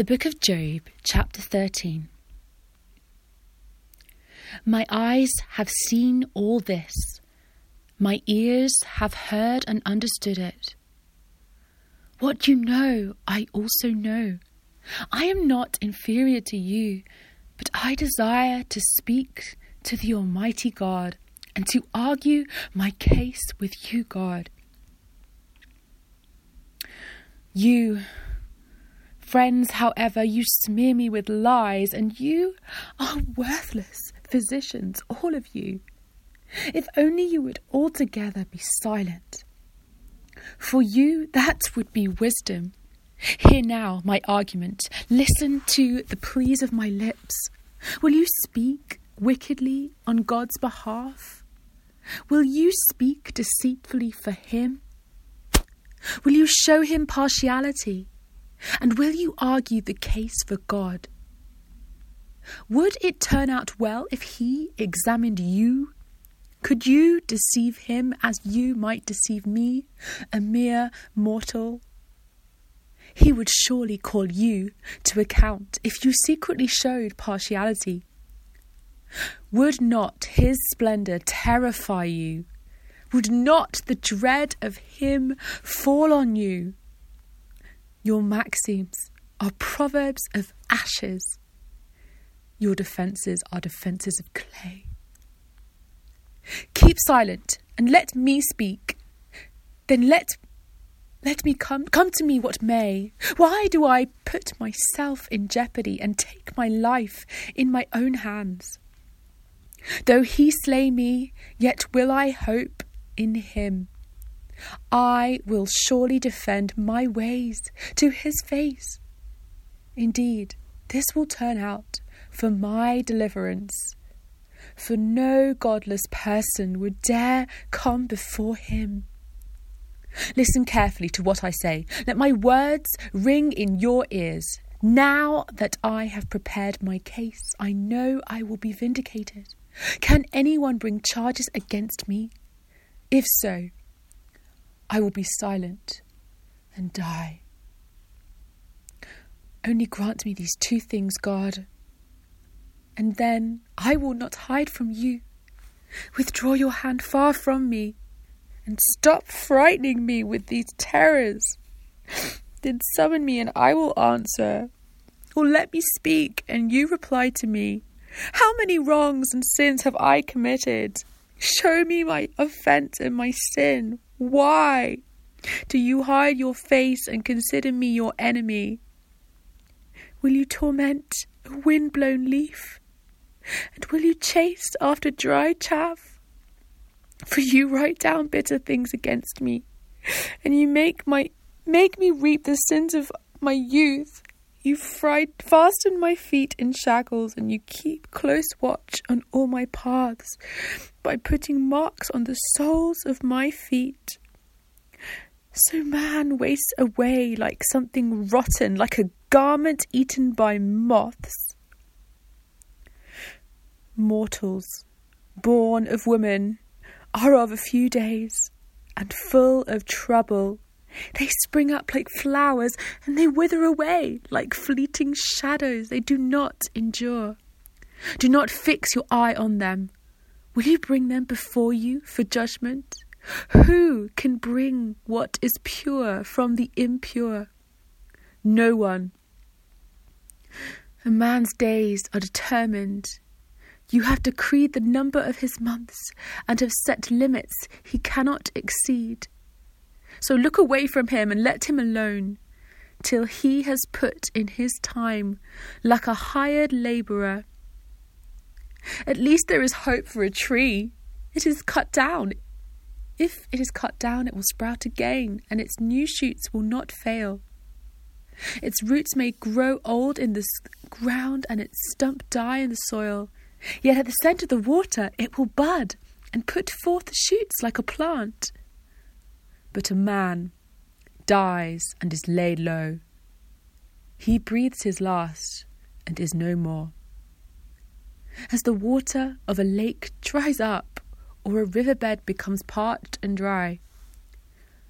The Book of Job, chapter 13. My eyes have seen all this, my ears have heard and understood it. What you know, I also know. I am not inferior to you, but I desire to speak to the Almighty God and to argue my case with you, God. You, friends, however, you smear me with lies, and you are worthless physicians, all of you. If only you would altogether be silent. For you, that would be wisdom. Hear now my argument. Listen to the pleas of my lips. Will you speak wickedly on God's behalf? Will you speak deceitfully for him? Will you show him partiality? And will you argue the case for God? Would it turn out well if he examined you? Could you deceive him as you might deceive me, a mere mortal? He would surely call you to account if you secretly showed partiality. Would not his splendour terrify you? Would not the dread of him fall on you? Your maxims are proverbs of ashes. Your defences are defences of clay. Keep silent and let me speak. Then let let me come come to me what may. Why do I put myself in jeopardy and take my life in my own hands? Though he slay me, yet will I hope in him. I will surely defend my ways to his face. Indeed, this will turn out for my deliverance. For no godless person would dare come before him. Listen carefully to what I say. Let my words ring in your ears. Now that I have prepared my case, I know I will be vindicated. Can anyone bring charges against me? If so, I will be silent and die. Only grant me these two things, God, and then I will not hide from you. Withdraw your hand far from me, and stop frightening me with these terrors. Then summon me, and I will answer. Or let me speak, and you reply to me. How many wrongs and sins have I committed? Show me my offence and my sin. Why do you hide your face and consider me your enemy? Will you torment a wind blown leaf? And will you chase after dry chaff? For you write down bitter things against me, and you make my make me reap the sins of my youth. You fried, fasten my feet in shackles, and you keep close watch on all my paths by putting marks on the soles of my feet. So man wastes away like something rotten, like a garment eaten by moths. Mortals, born of women, are of a few days and full of trouble. They spring up like flowers and they wither away like fleeting shadows. They do not endure. Do not fix your eye on them. Will you bring them before you for judgment? Who can bring what is pure from the impure? No one. A man's days are determined. You have decreed the number of his months and have set limits he cannot exceed. So look away from him and let him alone till he has put in his time like a hired labourer. At least there is hope for a tree. It is cut down. If it is cut down, it will sprout again, and its new shoots will not fail. Its roots may grow old in the ground and its stump die in the soil, yet at the scent of the water it will bud and put forth shoots like a plant. But a man dies and is laid low. He breathes his last and is no more. As the water of a lake dries up, or a riverbed becomes parched and dry,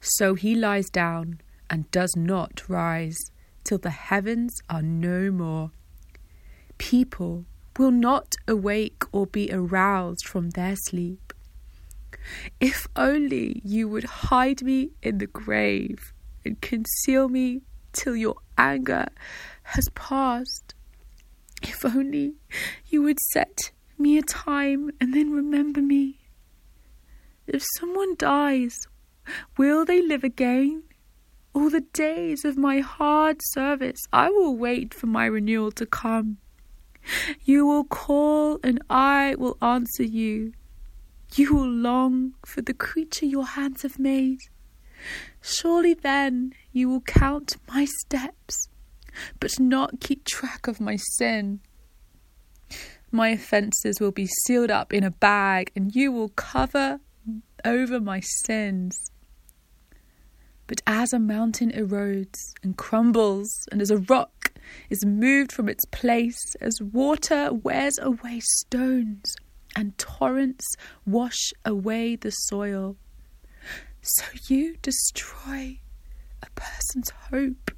so he lies down and does not rise, till the heavens are no more. People will not awake or be aroused from their sleep. If only you would hide me in the grave and conceal me till your anger has passed. If only you would set me a time and then remember me. If someone dies, will they live again? All the days of my hard service, I will wait for my renewal to come. You will call, and I will answer you. You will long for the creature your hands have made. Surely then you will count my steps, but not keep track of my sin. My offences will be sealed up in a bag, and you will cover over my sins. But as a mountain erodes and crumbles, and as a rock is moved from its place, as water wears away stones, and torrents wash away the soil, so you destroy a person's hope.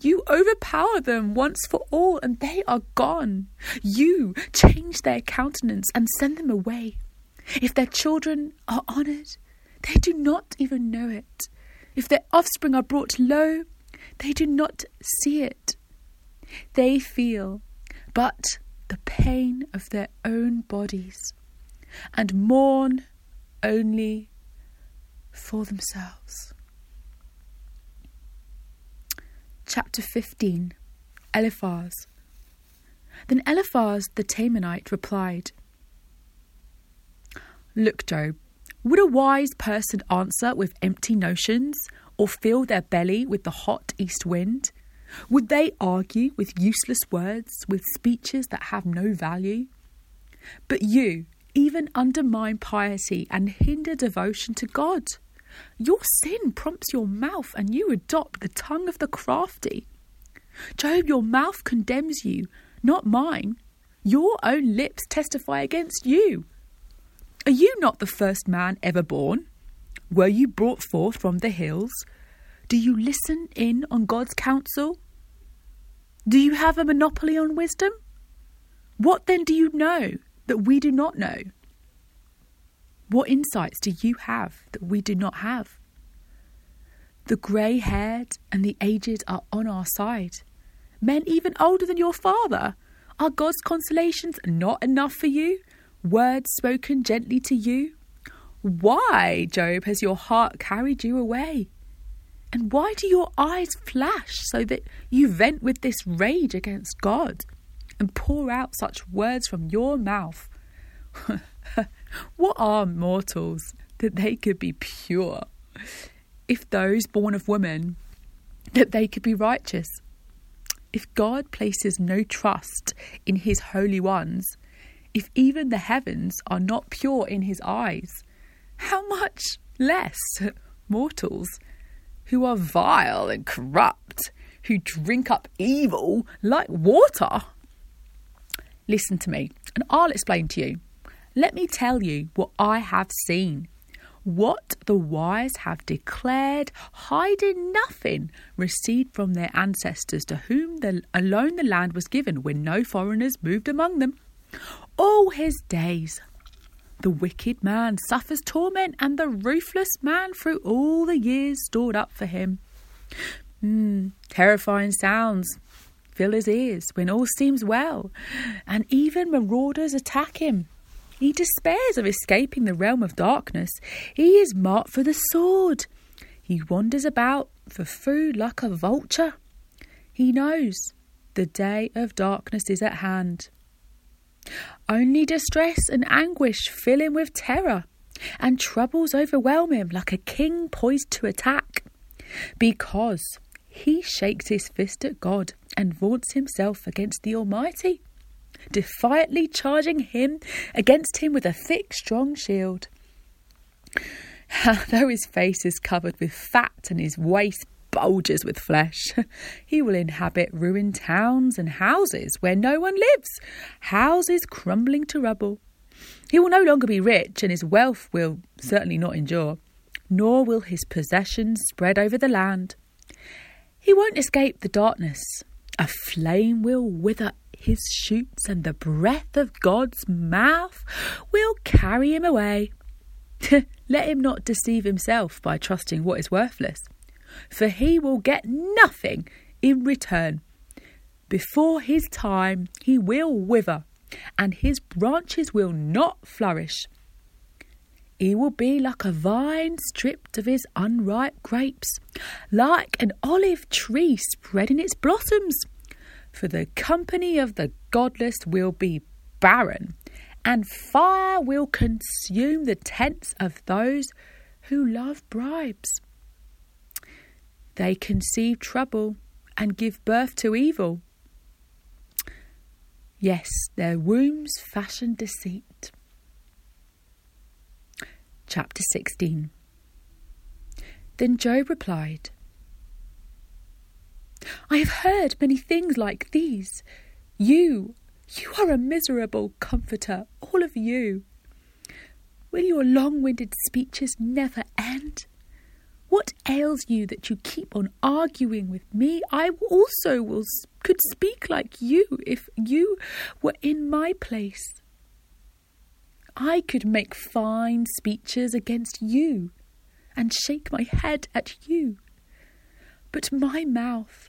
You overpower them once for all, and they are gone. You change their countenance and send them away. If their children are honoured, they do not even know it. If their offspring are brought low, they do not see it. They feel but the pain of their own bodies and mourn only for themselves. Chapter 15 Eliphaz Then Eliphaz the Temanite replied, Look, Job, would a wise person answer with empty notions, or fill their belly with the hot east wind? Would they argue with useless words, with speeches that have no value? But you even undermine piety and hinder devotion to God. Your sin prompts your mouth, and you adopt the tongue of the crafty. Job, your mouth condemns you, not mine. Your own lips testify against you. Are you not the first man ever born? Were you brought forth from the hills? Do you listen in on God's counsel? Do you have a monopoly on wisdom? What then do you know that we do not know? What insights do you have that we do not have? The grey haired and the aged are on our side. Men even older than your father. Are God's consolations not enough for you? words spoken gently to you? Why, Job, has your heart carried you away? And why do your eyes flash so that you vent with this rage against God and pour out such words from your mouth? what are mortals that they could be pure? If those born of woman, that they could be righteous? If God places no trust in his holy ones, if even the heavens are not pure in his eyes, how much less mortals who are vile and corrupt, who drink up evil like water? Listen to me, and I'll explain to you. Let me tell you what I have seen. What the wise have declared, hiding nothing, received from their ancestors to whom the, alone the land was given when no foreigners moved among them all his days. The wicked man suffers torment, and the ruthless man through all the years stored up for him. Mm, terrifying sounds fill his ears when all seems well, and even marauders attack him. He despairs of escaping the realm of darkness. He is marked for the sword. He wanders about for food like a vulture. He knows the day of darkness is at hand. Only distress and anguish fill him with terror, and troubles overwhelm him like a king poised to attack, because he shakes his fist at God and vaunts himself against the Almighty, defiantly charging him against him with a thick, strong shield. Though his face is covered with fat and his waist bulges with flesh. he will inhabit ruined towns and houses where no one lives, houses crumbling to rubble. He will no longer be rich, and his wealth will certainly not endure, nor will his possessions spread over the land. He won't escape the darkness. A flame will wither his shoots, and the breath of God's mouth will carry him away. Let him not deceive himself by trusting what is worthless, for he will get nothing in return. Before his time he will wither, and his branches will not flourish. He will be like a vine stripped of his unripe grapes, like an olive tree spreading its blossoms. For the company of the godless will be barren, and fire will consume the tents of those who love bribes. They conceive trouble and give birth to evil. Yes, their wombs fashion deceit. Chapter 16 Then Job replied, I have heard many things like these. You, you are a miserable comforter, all of you. Will your long winded speeches never end? What ails you that you keep on arguing with me? I also will could speak like you if you were in my place. I could make fine speeches against you and shake my head at you. But my mouth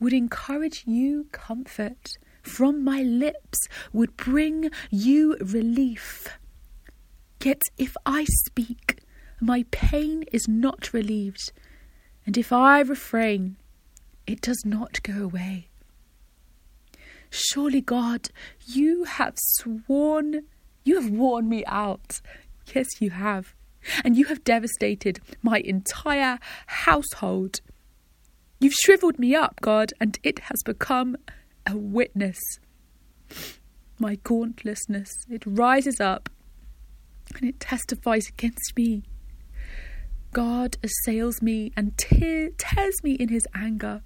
would encourage you comfort, from my lips would bring you relief. Yet if I speak, my pain is not relieved, and if I refrain, it does not go away. Surely, God, you have sworn, you have worn me out. Yes, you have. And you have devastated my entire household. You've shriveled me up, God, and it has become a witness. My gauntlessness, it rises up and it testifies against me. God assails me and te- tears me in his anger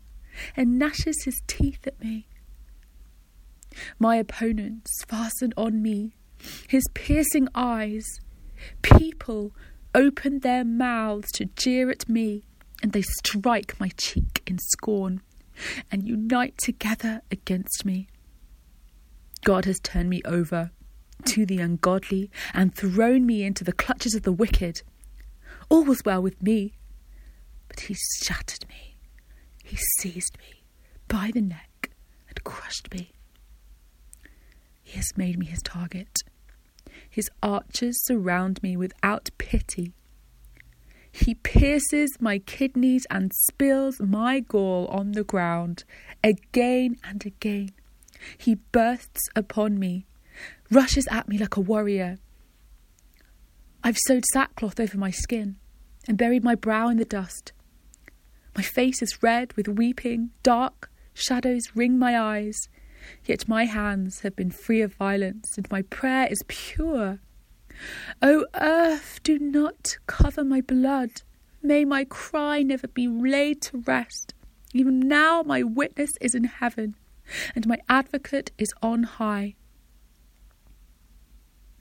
and gnashes his teeth at me. My opponents fasten on me his piercing eyes. People open their mouths to jeer at me, and they strike my cheek in scorn and unite together against me. God has turned me over to the ungodly and thrown me into the clutches of the wicked. All was well with me, but he shattered me. He seized me by the neck and crushed me. He has made me his target. His archers surround me without pity. He pierces my kidneys and spills my gall on the ground again and again. He bursts upon me, rushes at me like a warrior. I've sewed sackcloth over my skin and buried my brow in the dust. My face is red with weeping, dark shadows ring my eyes, yet my hands have been free of violence, and my prayer is pure. O earth, do not cover my blood. May my cry never be laid to rest. Even now my witness is in heaven, and my advocate is on high.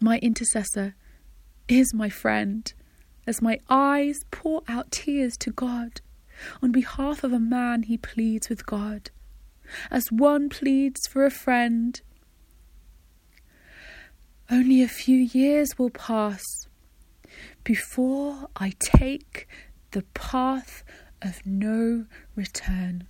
My intercessor is my friend, as my eyes pour out tears to God. On behalf of a man, he pleads with God, as one pleads for a friend only a few years will pass before I take the path of no return.